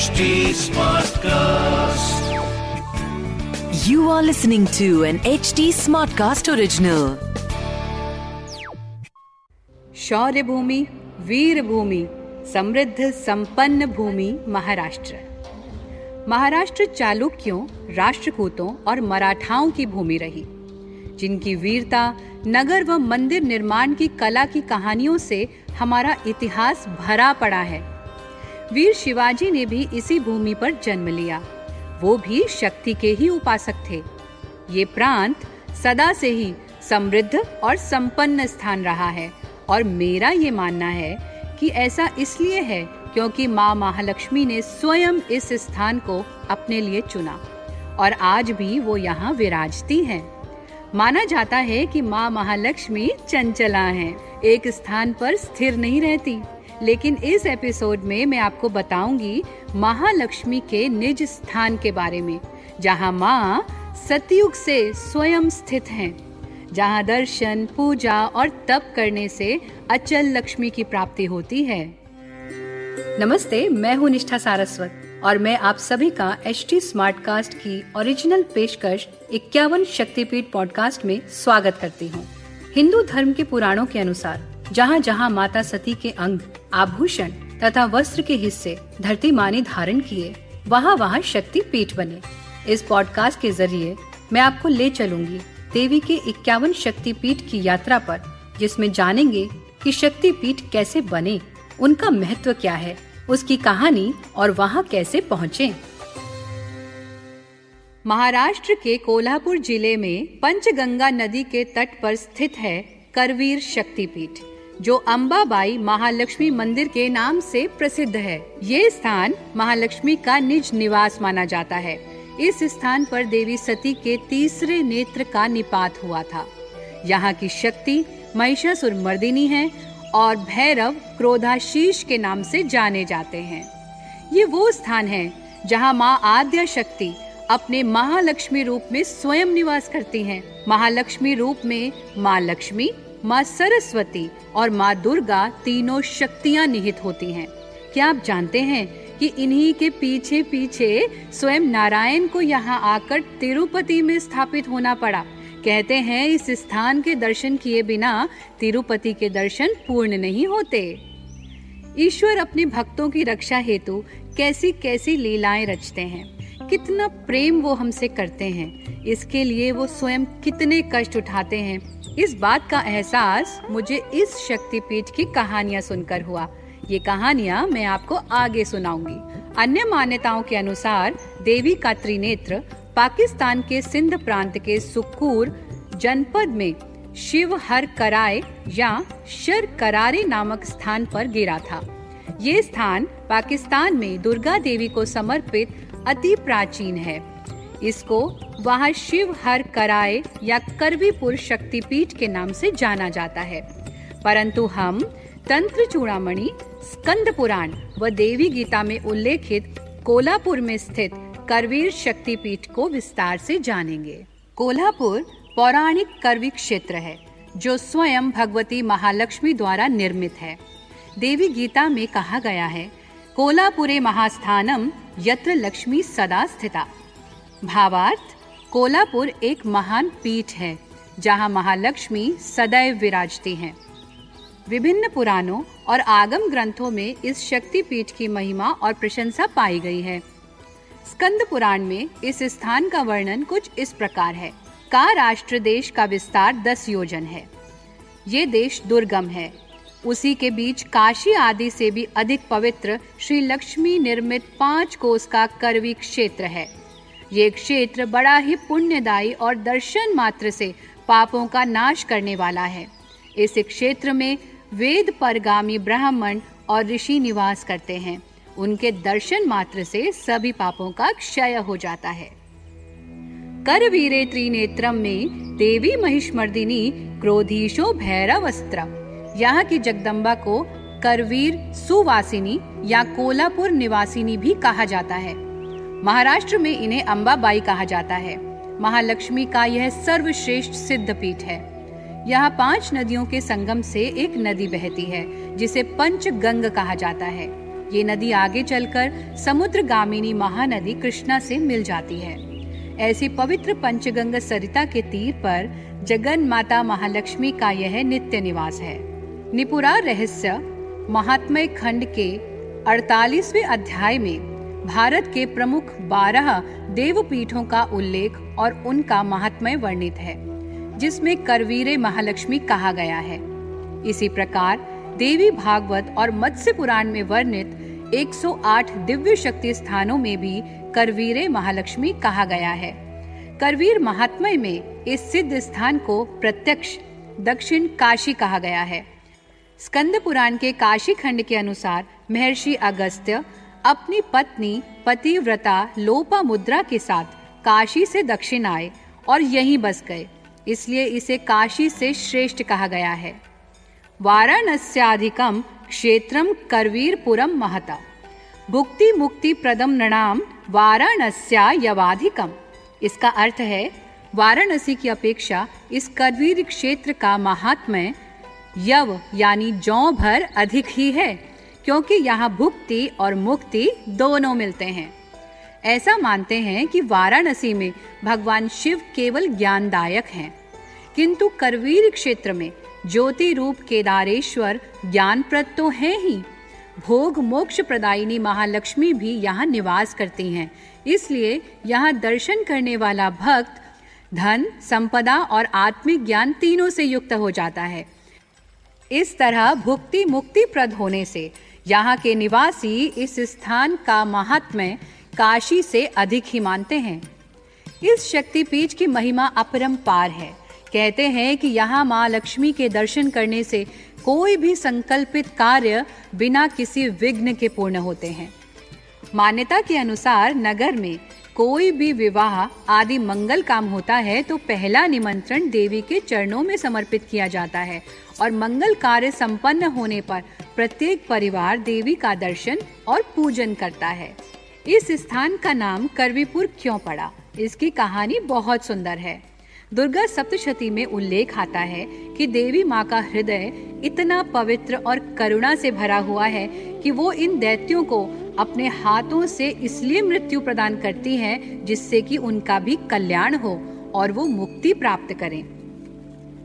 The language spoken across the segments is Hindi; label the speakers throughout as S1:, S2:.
S1: HD Smartcast.
S2: You are listening to an HD Smartcast original.
S3: शौर्य भूमि वीर भूमि समृद्ध संपन्न भूमि महाराष्ट्र महाराष्ट्र चालुक्यों राष्ट्रकूतों और मराठाओं की भूमि रही जिनकी वीरता नगर व मंदिर निर्माण की कला की कहानियों से हमारा इतिहास भरा पड़ा है वीर शिवाजी ने भी इसी भूमि पर जन्म लिया। वो भी शक्ति के ही उपासक थे। ये प्रांत सदा से ही समृद्ध और संपन्न स्थान रहा है और मेरा ये मानना है कि ऐसा इसलिए है क्योंकि माँ महालक्ष्मी ने स्वयं इस स्थान को अपने लिए चुना और आज भी वो यहाँ विराजती हैं। माना जाता है कि माँ महालक्ष्मी चंचला हैं, एक स्थान पर स्थिर नहीं रहती। लेकिन इस एपिसोड में मैं आपको बताऊँगी महालक्ष्मी के निज स्थान के बारे में जहाँ माँ सतयुग से स्वयं स्थित हैं, जहाँ दर्शन पूजा और तप करने से अचल लक्ष्मी की प्राप्ति होती है। नमस्ते मैं हूँ निष्ठा सारस्वत और मैं आप सभी का एच टी स्मार्ट कास्ट की ओरिजिनल पेशकश इक्यावन शक्तिपीठ पॉडकास्ट में स्वागत करती हूँ। हिंदू धर्म के पुराणों के अनुसार जहाँ जहाँ माता सती के अंग, आभूषण तथा वस्त्र के हिस्से धरती माँ ने धारण किए वहाँ वहाँ शक्ति पीठ बने। इस पॉडकास्ट के ज़रिए मैं आपको ले चलूँगी देवी के इक्यावन शक्ति पीठ की यात्रा पर, जिसमें जानेंगे कि शक्ति पीठ कैसे बने, उनका महत्व क्या है, उसकी कहानी और वहाँ कैसे पहुँचे। महाराष्ट्र के कोल्हापुर ज़िले में पंचगंगा नदी के तट पर स्थित है करवीर शक्तिपीठ जो अंबाबाई महालक्ष्मी मंदिर के नाम से प्रसिद्ध है। ये स्थान महालक्ष्मी का निज निवास माना जाता है। इस स्थान पर देवी सती के तीसरे नेत्र का निपात हुआ था। यहाँ की शक्ति महिषासुर मर्दिनी है और भैरव क्रोधाशीष के नाम से जाने जाते हैं। ये वो स्थान है जहाँ माँ आद्या शक्ति अपने महालक्ष्मी रूप में स्वयं निवास करती हैं। महालक्ष्मी रूप में माँ लक्ष्मी माँ सरस्वती और माँ दुर्गा तीनों शक्तियाँ निहित होती हैं। क्या आप जानते हैं कि इन्हीं के पीछे पीछे स्वयं नारायण को यहाँ आकर तिरुपति में स्थापित होना पड़ा? कहते हैं इस स्थान के दर्शन किए बिना तिरुपति के दर्शन पूर्ण नहीं होते। ईश्वर अपने भक्तों की रक्षा हेतु कैसी कैसी लीलाएँ रचते हैं। कितना प्रेम वो हमसे करते हैं। इसके लिए वो स्वयं कितने कष्ट उठाते हैं। इस बात का एहसास मुझे इस शक्तिपीठ की कहानियाँ सुनकर हुआ। ये कहानियाँ मैं आपको आगे सुनाऊँगी। अन्य मान्यताओं के अनुसार, देवी का त्रिनेत्र पाकिस्तान के सिंध प्रांत के सुकूर जनपद में शिव हर कराय या शर करारे नामक स्थान पर गिरा था। ये स्थान पाकिस्तान में दुर्गा देवी को समर्पित अति प्राचीन है। इसको वहाँ शिव हर कराय या करवीपुर शक्तिपीठ के नाम से जाना जाता है। परंतु हम तंत्र चूड़ामणि, स्कंद पुराण व देवी गीता में उल्लेखित कोल्हापुर में स्थित करवीर शक्तिपीठ को विस्तार से जानेंगे। कोल्हापुर पौराणिक करवी क्षेत्र है, जो स्वयं भगवती महालक्ष्मी द्वारा निर्मित है। देवी गीता में कहा गया है कोलापुरे महास्थानम यत्र लक्ष्मी सदा स्थिता। भावार्थ कोलापुर एक महान पीठ है, जहाँ महालक्ष्मी सदैव विराजती हैं। विभिन्न पुराणों और आगम ग्रंथों में इस शक्ति पीठ की महिमा और प्रशंसा पाई गई है। स्कंद पुराण में इस स्थान का वर्णन कुछ इस प्रकार है। का राष्ट्र देश का विस्तार दस योजन है। ये देश दुर्गम है। उसी के बीच काशी आदि से भी अधिक पवित्र श्री लक्ष्मी निर्मित पाँच कोस का करवी क्षेत्र है। ये क्षेत्र बड़ा ही पुण्यदायी और दर्शन मात्र से पापों का नाश करने वाला है। इस क्षेत्र में वेद परगामी ब्राह्मण और ऋषि निवास करते हैं। उनके दर्शन मात्र से सभी पापों का क्षय हो जाता है। करवीरे त्रिनेत्रम में देवी महिषमर्दिनी क्रोधीशो भैरव अस्त्र यहाँ की जगदम्बा को करवीर सुवासिनी या कोलापुर निवासिनी भी कहा जाता है। महाराष्ट्र में इन्हें अम्बाबाई कहा जाता है। महालक्ष्मी का यह सर्वश्रेष्ठ सिद्ध पीठ है। यहाँ पाँच नदियों के संगम से एक नदी बहती है, जिसे पंचगंग कहा जाता है। ये नदी आगे चलकर समुद्र गामिनी महानदी कृष्णा से मिल जाती है। ऐसी पवित्र पंचगंगा सरिता के तीर पर जगन माता महालक्ष्मी का यह नित्य निवास है। निपुरा रहस्य, महात्मय खंड के 48वें अध्याय में भारत के प्रमुख बारह देवपीठों का उल्लेख और उनका महात्मय वर्णित है, जिसमें करवीरे महालक्ष्मी कहा गया है। इसी प्रकार, देवी भागवत और मत्स्य पुराण में वर्णित 108 दिव्य शक्ति स्थानों में भी करवीरे महालक्ष्मी कहा गया है। करवीर महात्मय में इस सिद्ध स्थान को प्रत्यक्ष दक्षिण काशी कहा गया है। स्कंद पुराण के काशी खंड के अनुसार महर्षि अगस्त्य अपनी पत्नी, पतिव्रता, लोपा मुद्रा के साथ काशी से दक्षिण आए और यहीं बस गए। इसलिए इसे काशी से श्रेष्ठ कहा गया है। वाराणस्याधिकम क्षेत्रम करवीरपुरम महता। भुक्ति मुक्ति प्रदम नणाम वाराणस्या यवाधिकम इसका अर्थ है, वाराणसी की अपेक्षा इस करवीर क्षेत्र का महात्म्य यव यानी जौ भर अधिक ही है। क्योंकि यहाँ भुक्ति और मुक्ति दोनों मिलते हैं। ऐसा मानते हैं कि वाराणसी में भगवान शिव केवल ज्ञानदायक हैं, किंतु करवीर क्षेत्र में ज्योति रूप केदारेश्वर ज्ञानप्रद तो है ही। भोग मोक्ष प्रदायिनी महालक्ष्मी भी यहाँ निवास करती हैं इसलिए यहाँ दर्शन करने वाला भक्त धन संपदा और आत्मिक ज्ञान तीनों से युक्त हो जाता है। इस तरह भुक्ति मुक्ति प्रद होने से यहाँ के निवासी इस स्थान का महात्म्य काशी से अधिक ही मानते हैं। इस शक्तिपीठ की महिमा अपरंपार है। कहते हैं कि यहाँ माँ लक्ष्मी के दर्शन करने से कोई भी संकल्पित कार्य बिना किसी विघ्न के पूर्ण होते हैं। मान्यता के अनुसार नगर में कोई भी विवाह आदि मंगल काम होता है तो पहला निमंत्रण देवी के चरणों में समर्पित किया जाता है और मंगल कार्य संपन्न होने पर प्रत्येक परिवार देवी का दर्शन और पूजन करता है। इस स्थान का नाम करवीपुर क्यों पड़ा? इसकी कहानी बहुत सुंदर है। दुर्गा सप्तशती में उल्लेख आता है कि देवी माँ का हृदय इतना पवित्र और करुणा से भरा हुआ है कि वो इन दैत्यों को अपने हाथों से इसलिए मृत्यु प्रदान करती है जिससे कि उनका भी कल्याण हो और वो मुक्ति प्राप्त करें।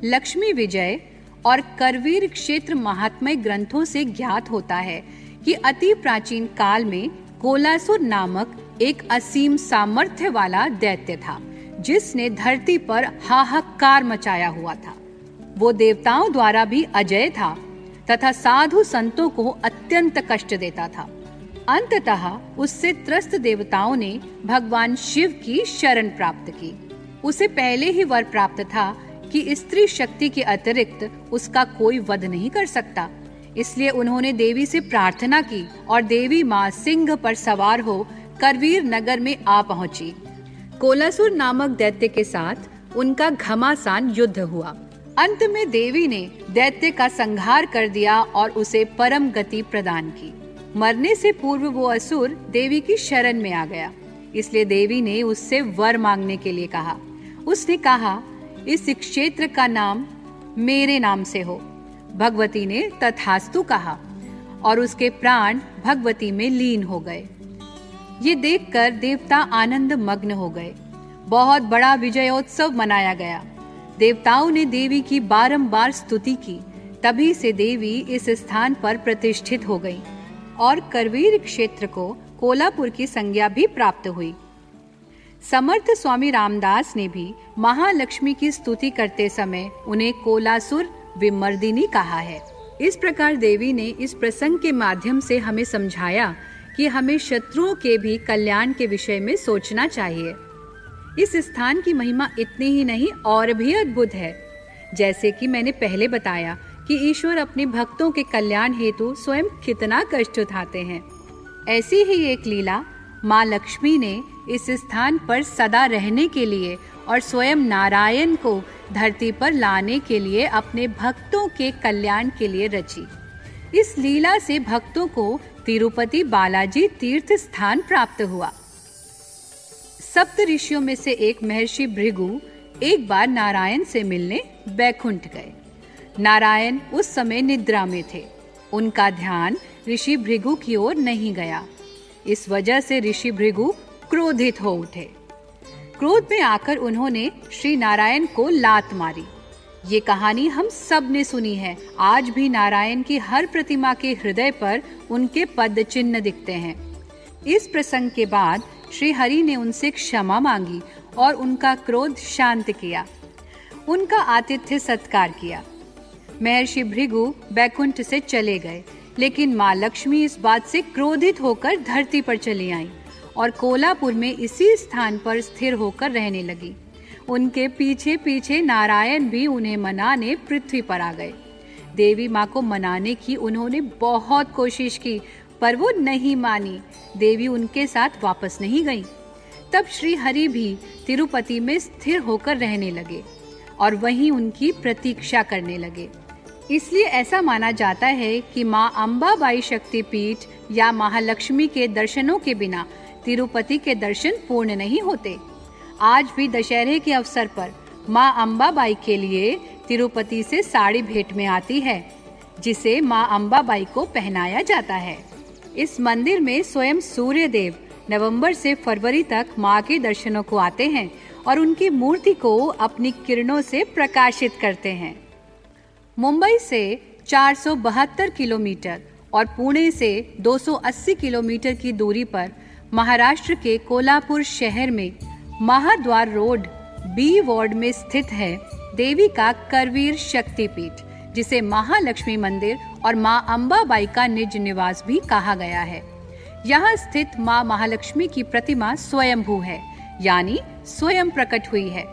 S3: लक्ष्मी विजय और करवीर क्षेत्र महात्मय ग्रंथों से ज्ञात होता है कि अति प्राचीन काल में कोलासुर नामक एक असीम सामर्थ्य वाला दैत्य था, जिसने धरती पर हाहाकार मचाया हुआ था। वो देवताओं द्वारा भी अजय था तथा साधु संतों को अत्यंत कष्ट देता था। अंततः उससे त्रस्त देवताओं ने भगवान शिव की शरण प्राप्त की। उसे पहले ही वर प्राप्त था कि स्त्री शक्ति के अतिरिक्त उसका कोई वध नहीं कर सकता। इसलिए उन्होंने देवी से प्रार्थना की और देवी माँ सिंह पर सवार हो करवीर नगर में आ पहुँची। कोलासुर नामक दैत्य के साथ उनका घमासान युद्ध हुआ। अंत में देवी ने दैत्य का संहार कर दिया और उसे परम गति प्रदान की। मरने से पूर्व वो असुर देवी की शरण में आ गया। इसलिए देवी ने उससे वर मांगने के लिए कहा। उसने कहा इस क्षेत्र का नाम मेरे नाम से हो। भगवती ने तथास्तु कहा और उसके प्राण भगवती में लीन हो गए। ये देखकर देवता आनंद मग्न हो गए। बहुत बड़ा विजयोत्सव मनाया गया। देवताओं ने देवी की बारंबार स्तुति की। तभी से देवी इस स्थान पर प्रतिष्ठित हो गई और करवीर क्षेत्र को कोलापुर की संज्ञा भी प्राप्त हुई। समर्थ स्वामी रामदास ने भी महालक्ष्मी की स्तुति करते समय उन्हें कोलासुर विमर्दिनी कहा है। इस प्रकार देवी ने इस प्रसंग के माध्यम से हमें समझाया कि हमें शत्रुओं के भी कल्याण के विषय में सोचना चाहिए। इस स्थान की महिमा इतनी ही नहीं, और भी अद्भुत है। जैसे कि मैंने पहले बताया कि ईश्वर अपने भक्तों के कल्याण हेतु स्वयं कितना कष्ट उठाते हैं। ऐसी ही एक लीला माँ लक्ष्मी ने इस स्थान पर सदा रहने के लिए और स्वयं नारायण को धरती पर लाने के लिए अपने भक्तों के कल्याण के लिए रची। इस लीला से भक्तों को तिरुपति बालाजी तीर्थ स्थान प्राप्त हुआ। सप्त ऋषियों में से एक महर्षि भृगु एक बार नारायण से मिलने बैकुंठ गए। नारायण उस समय निद्रा में थे। उनका ध्यान ऋषि भृगु की ओर नहीं गया। इस वजह से ऋषि भृगु क्रोधित हो उठे। क्रोध में आकर उन्होंने श्री नारायण को लात मारी। ये कहानी हम सबने सुनी है। आज भी नारायण की हर प्रतिमा के हृदय पर उनके पद चिन्ह दिखते हैं। इस प्रसंग के बाद श्री हरि ने उनसे क्षमा मांगी और उनका क्रोध शांत किया। उनका आतिथ्य सत्कार किया। महर्षि भृगु बैकुंठ से चले गए। लेकिन माँ लक्ष्मी इस बात से क्रोधित होकर धरती पर चली आई और कोलापुर में इसी स्थान पर स्थिर होकर रहने लगी। उनके पीछे पीछे नारायण भी उन्हें मनाने पृथ्वी पर आ गए। देवी माँ को मनाने की उन्होंने बहुत कोशिश की, पर वो नहीं मानी। देवी उनके साथ वापस नहीं गई। तब श्री हरि भी तिरुपति में स्थिर होकर रहने लगे और वहीं उनकी प्रतीक्षा करने लगे। इसलिए ऐसा माना जाता है कि माँ अम्बाबाई शक्तिपीठ या महालक्ष्मी के दर्शनों के बिना तिरुपति के दर्शन पूर्ण नहीं होते। आज भी दशहरे के अवसर पर माँ अम्बाबाई के लिए तिरुपति से साड़ी भेंट में आती है, जिसे माँ अम्बाबाई को पहनाया जाता है। इस मंदिर में स्वयं सूर्य देव नवंबर से फरवरी तक माँ के दर्शनों को आते हैं और उनकी मूर्ति को अपनी किरणों से प्रकाशित करते हैं। मुंबई से 472 किलोमीटर और पुणे से 280 किलोमीटर की दूरी पर महाराष्ट्र के कोल्हापुर शहर में महाद्वार रोड बी वार्ड में स्थित है देवी का करवीर शक्तिपीठ, जिसे महालक्ष्मी मंदिर और माँ अम्बाबाई का निज निवास भी कहा गया है। यहाँ स्थित माँ महालक्ष्मी की प्रतिमा स्वयंभू है, यानी स्वयं प्रकट हुई है।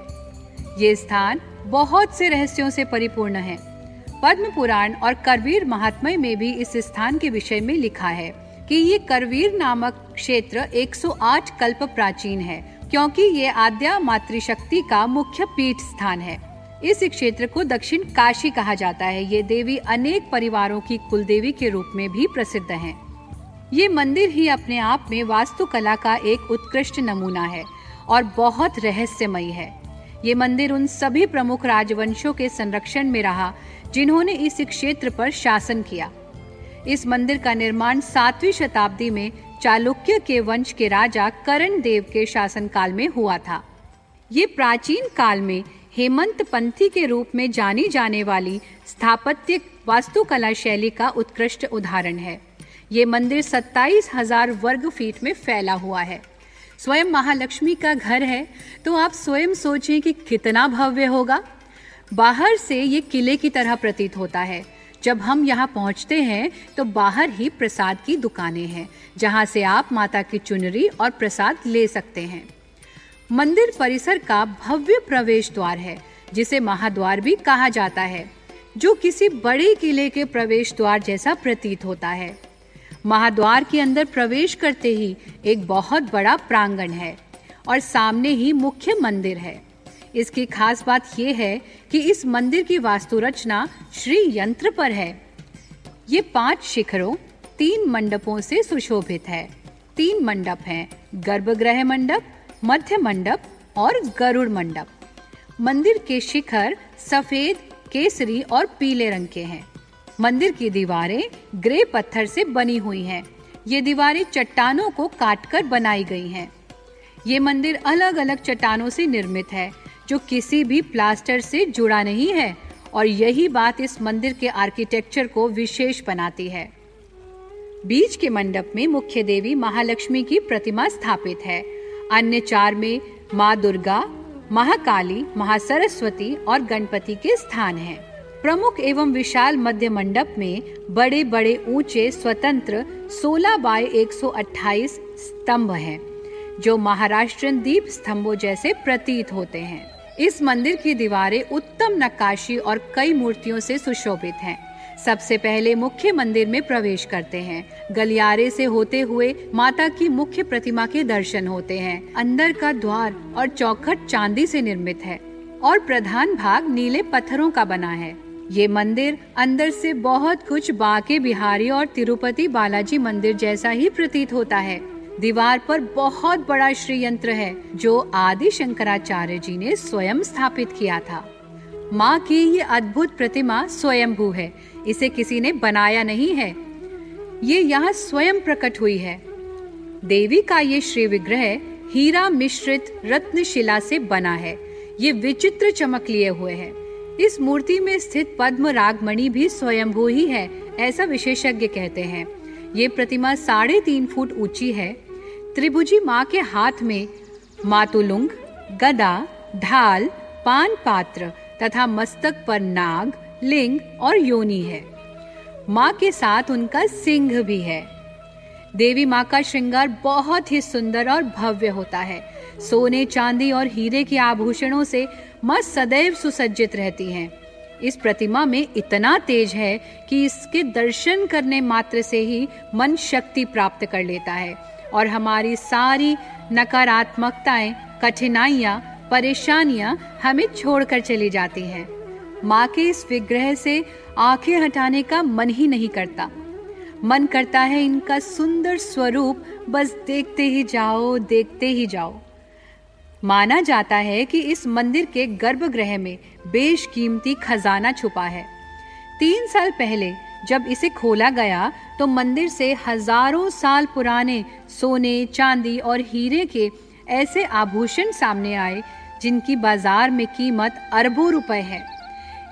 S3: ये स्थान बहुत से रहस्यों से परिपूर्ण है। पद्म पुराण और करवीर महात्मय में भी इस स्थान के विषय में लिखा है कि ये करवीर नामक क्षेत्र 108 कल्प प्राचीन है, क्योंकि ये आद्या मातृशक्ति का मुख्य पीठ स्थान है। इस क्षेत्र को दक्षिण काशी कहा जाता है। ये देवी अनेक परिवारों की कुलदेवी के रूप में भी प्रसिद्ध है। ये मंदिर ही अपने आप में वास्तुकला का एक उत्कृष्ट नमूना है और बहुत रहस्यमयी है। ये मंदिर उन सभी प्रमुख राजवंशों के संरक्षण में रहा जिन्होंने इस क्षेत्र पर शासन किया। इस मंदिर का निर्माण सातवीं शताब्दी में चालुक्य के वंश के राजा करण देव के शासनकाल में हुआ था। ये प्राचीन काल में हेमंत पंथी के रूप में जानी जाने वाली स्थापत्य वास्तुकला शैली का उत्कृष्ट उदाहरण है। ये मंदिर सत्ताईस हज़ार वर्ग फीट में फैला हुआ है। स्वयं महालक्ष्मी का घर है तो आप स्वयं सोचें कि कितना भव्य होगा। बाहर से ये किले की तरह प्रतीत होता है। जब हम यहाँ पहुँचते हैं तो बाहर ही प्रसाद की दुकानें हैं, जहाँ से आप माता की चुनरी और प्रसाद ले सकते हैं। मंदिर परिसर का भव्य प्रवेश द्वार है, जिसे महाद्वार भी कहा जाता है, जो किसी बड़े किले के प्रवेश द्वार जैसा प्रतीत होता है। महाद्वार के अंदर प्रवेश करते ही एक बहुत बड़ा प्रांगण है और सामने ही मुख्य मंदिर है। इसकी खास बात यह है कि इस मंदिर की वास्तु रचना श्री यंत्र पर है। ये पाँच शिखरों, तीन मंडपों से सुशोभित है। तीन मंडप हैं, गर्भगृह मंडप, मध्य मंडप और गरुड़ मंडप। मंदिर के शिखर सफ़ेद, केसरी और पीले रंग के हैं। मंदिर की दीवारें ग्रे पत्थर से बनी हुई हैं। ये दीवारें चट्टानों को काटकर बनाई गई हैं। ये मंदिर अलग अलग चट्टानों से निर्मित है। जो किसी भी प्लास्टर से जुड़ा नहीं है और यही बात इस मंदिर के आर्किटेक्चर को विशेष बनाती है। बीच के मंडप में मुख्य देवी महालक्ष्मी की प्रतिमा स्थापित है। अन्य चार में माँ दुर्गा महाकाली महासरस्वती और गणपति के स्थान हैं। प्रमुख एवं विशाल मध्य मंडप में बड़े बड़े ऊँचे स्वतंत्र 16 बाय 128 स्तंभ हैं, जो महाराष्ट्र दीप स्तंभों जैसे प्रतीत होते हैं। इस मंदिर की दीवारें उत्तम नक्काशी और कई मूर्तियों से सुशोभित हैं। सबसे पहले मुख्य मंदिर में प्रवेश करते हैं। गलियारे से होते हुए माता की मुख्य प्रतिमा के दर्शन होते हैं। अंदर का द्वार और चौखट चांदी से निर्मित है और प्रधान भाग नीले पत्थरों का बना है। ये मंदिर अंदर से बहुत कुछ बाके बिहारी और तिरुपति बालाजी मंदिर जैसा ही प्रतीत होता है। दीवार पर बहुत बड़ा श्री यंत्र है, जो आदि शंकराचार्य जी ने स्वयं स्थापित किया था। माँ की ये अद्भुत प्रतिमा स्वयंभू है, इसे किसी ने बनाया नहीं है। ये यहाँ स्वयं प्रकट हुई है। देवी का ये श्री विग्रह हीरा मिश्रित रत्न शिला से बना है। ये विचित्र चमक लिए हुए है। इस मूर्ति में स्थित पद्म रागमणि भी स्वयंभू ही है, ऐसा विशेषज्ञ कहते हैं। ये प्रतिमा साढ़े तीन फुट ऊँची है त्रिभुजी माँ के हाथ में मातुलुंग, गदा, ढाल पान पात्र तथा मस्तक पर नाग, लिंग और योनि है। माँ के साथ उनका सिंह भी है। देवी माँ का श्रृंगार बहुत ही सुंदर और भव्य होता है। सोने, चांदी और हीरे के आभूषणों से माँ सदैव सुसज्जित रहती हैं। इस प्रतिमा में इतना तेज है कि इसके दर्शन करने मात्र से ही मन शक्ति प्राप्त कर लेता है। और हमारी सारी नकारात्मकताएँ, कठिनाइयाँ, परेशानियाँ हमें छोड़कर चली जाती हैं। माँ के इस विग्रह से आँखें हटाने का मन ही नहीं करता। मन करता है इनका सुंदर स्वरूप बस देखते ही जाओ, देखते ही जाओ। माना जाता है कि इस मंदिर के गर्भगृह में बेशकीमती खजाना छुपा है। तीन साल पहले जब इसे खोला गया तो मंदिर से हज़ारों साल पुराने सोने, चांदी और हीरे के ऐसे आभूषण सामने आए, जिनकी बाज़ार में कीमत अरबों रुपए है।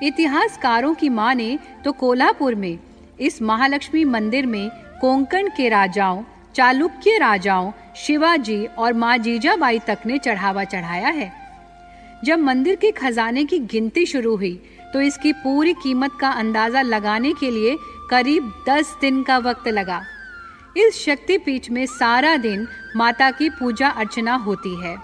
S3: इतिहासकारों की माने तो कोल्हापुर में, इस महालक्ष्मी मंदिर में कोंकण के राजाओं, चालुक्य राजाओं, शिवाजी और माँ जीजाबाई तक ने चढ़ावा चढ़ाया है। जब मंदिर के खजाने की गिनती शुरू हुई तो इसकी पूरी कीमत का अंदाज़ा लगाने के लिए करीब दस दिन का वक्त लगा। इस शक्तिपीठ में सारा दिन माता की पूजा अर्चना होती है।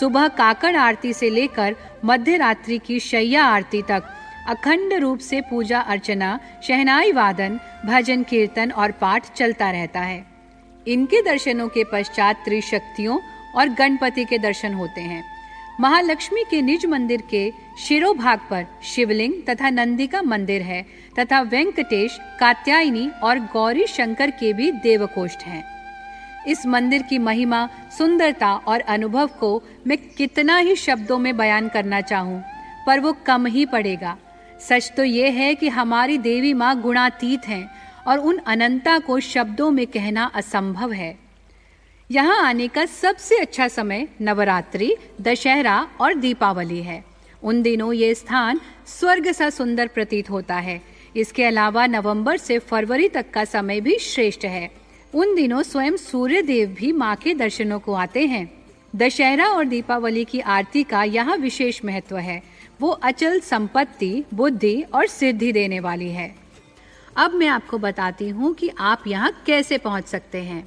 S3: सुबह काकड़ आरती से लेकर मध्य रात्रि की शैया आरती तक अखंड रूप से पूजा अर्चना, शहनाई वादन, भजन कीर्तन और पाठ चलता रहता है। इनके दर्शनों के पश्चात त्रिशक्तियों और गणपति के दर्शन होते हैं। महालक्ष्मी के निज मंदिर के शिरोभाग पर शिवलिंग तथा नंदी का मंदिर है, तथा वेंकटेश, कात्यायनी और गौरी शंकर के भी देवकोष्ठ हैं। इस मंदिर की महिमा, सुंदरता और अनुभव को मैं कितना ही शब्दों में बयान करना चाहूँ, पर वो कम ही पड़ेगा सच तो ये है कि हमारी देवी माँ गुणातीत हैं और उन अनंता को शब्दों में कहना असंभव है यहाँ आने का सबसे अच्छा समय नवरात्रि, दशहरा और दीपावली है। उन दिनों ये स्थान स्वर्ग सा सुंदर प्रतीत होता है। इसके अलावा नवंबर से फरवरी तक का समय भी श्रेष्ठ है। उन दिनों स्वयं सूर्य देव भी माँ के दर्शनों को आते हैं। दशहरा और दीपावली की आरती का यहाँ विशेष महत्व है। वो अचल संपत्ति, बुद्धि और सिद्धि देने वाली है। अब मैं आपको बताती हूँ कि आप यहाँ कैसे पहुँच सकते हैं।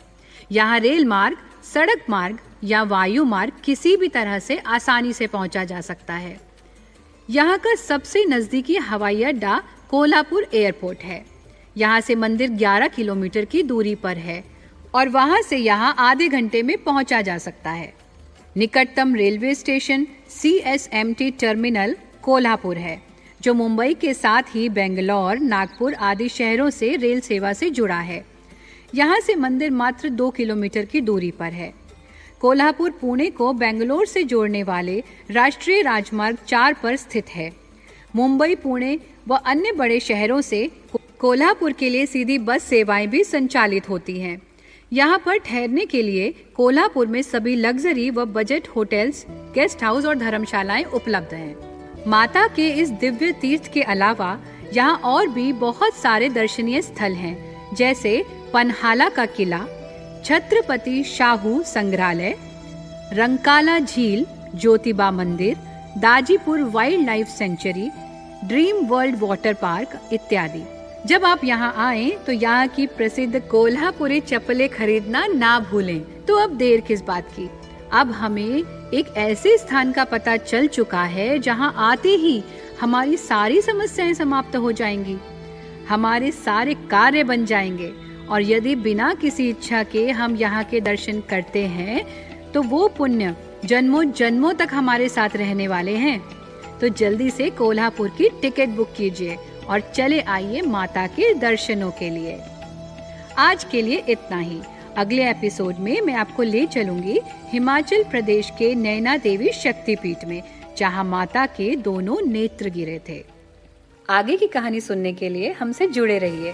S3: यहाँ रेल मार्ग, सड़क मार्ग या वायु मार्ग किसी भी तरह से आसानी से पहुँचा जा सकता है। यहाँ का सबसे नजदीकी हवाई अड्डा कोल्हापुर एयरपोर्ट है। यहाँ से मंदिर 11 किलोमीटर की दूरी पर है और वहाँ से यहाँ आधे घंटे में पहुँचा जा सकता है। निकटतम railway station C S M T terminal Kolhapur है, जो मुंबई के साथ ही बेंगलोर, नागपुर आदि शहरों से रेल सेवा से जुड़ा है। यहाँ से मंदिर मात्र दो किलोमीटर की दूरी पर है। कोल्हापुर, पुणे को बेंगलोर से जोड़ने वाले राष्ट्रीय राजमार्ग चार पर स्थित है। मुंबई, पुणे व अन्य बड़े शहरों से कोल्हापुर के लिए सीधी बस सेवाएँ भी संचालित होती हैं। यहाँ पर ठहरने के लिए कोल्हापुर में सभी लग्जरी व बजट होटल्स, गेस्ट हाउस और धर्मशालाएँ उपलब्ध हैं। माता के इस दिव्य तीर्थ के अलावा यहाँ और भी बहुत सारे दर्शनीय स्थल हैं, जैसे पनहाला का किला, छत्रपति शाहू संग्रहालय, रंकाला झील, ज्योतिबा मंदिर, Dajipur wildlife sanctuary, dream world water park इत्यादि। जब आप यहाँ आए तो यहाँ की प्रसिद्ध कोल्हापुरी चप्पलें खरीदना ना भूलें। तो अब देर किस बात की? अब हमें एक ऐसे स्थान का पता चल चुका है, जहाँ आते ही हमारी सारी समस्याएँ समाप्त हो जाएँगी। हमारे सारे कार्य बन जाएँगे। और यदि बिना किसी इच्छा के हम यहाँ के दर्शन करते हैं तो वो पुण्य जन्मों जन्मों तक हमारे साथ रहने वाले हैं। तो जल्दी से कोल्हापुर की टिकट बुक कीजिए और चले आइए माता के दर्शनों के लिए। आज के लिए इतना ही। अगले एपिसोड में मैं आपको ले चलूँगी हिमाचल प्रदेश के नैना देवी शक्तिपीठ में, जहाँ माता के दोनों नेत्र गिरे थे। आगे की कहानी सुनने के लिए हमसे जुड़े रहिए।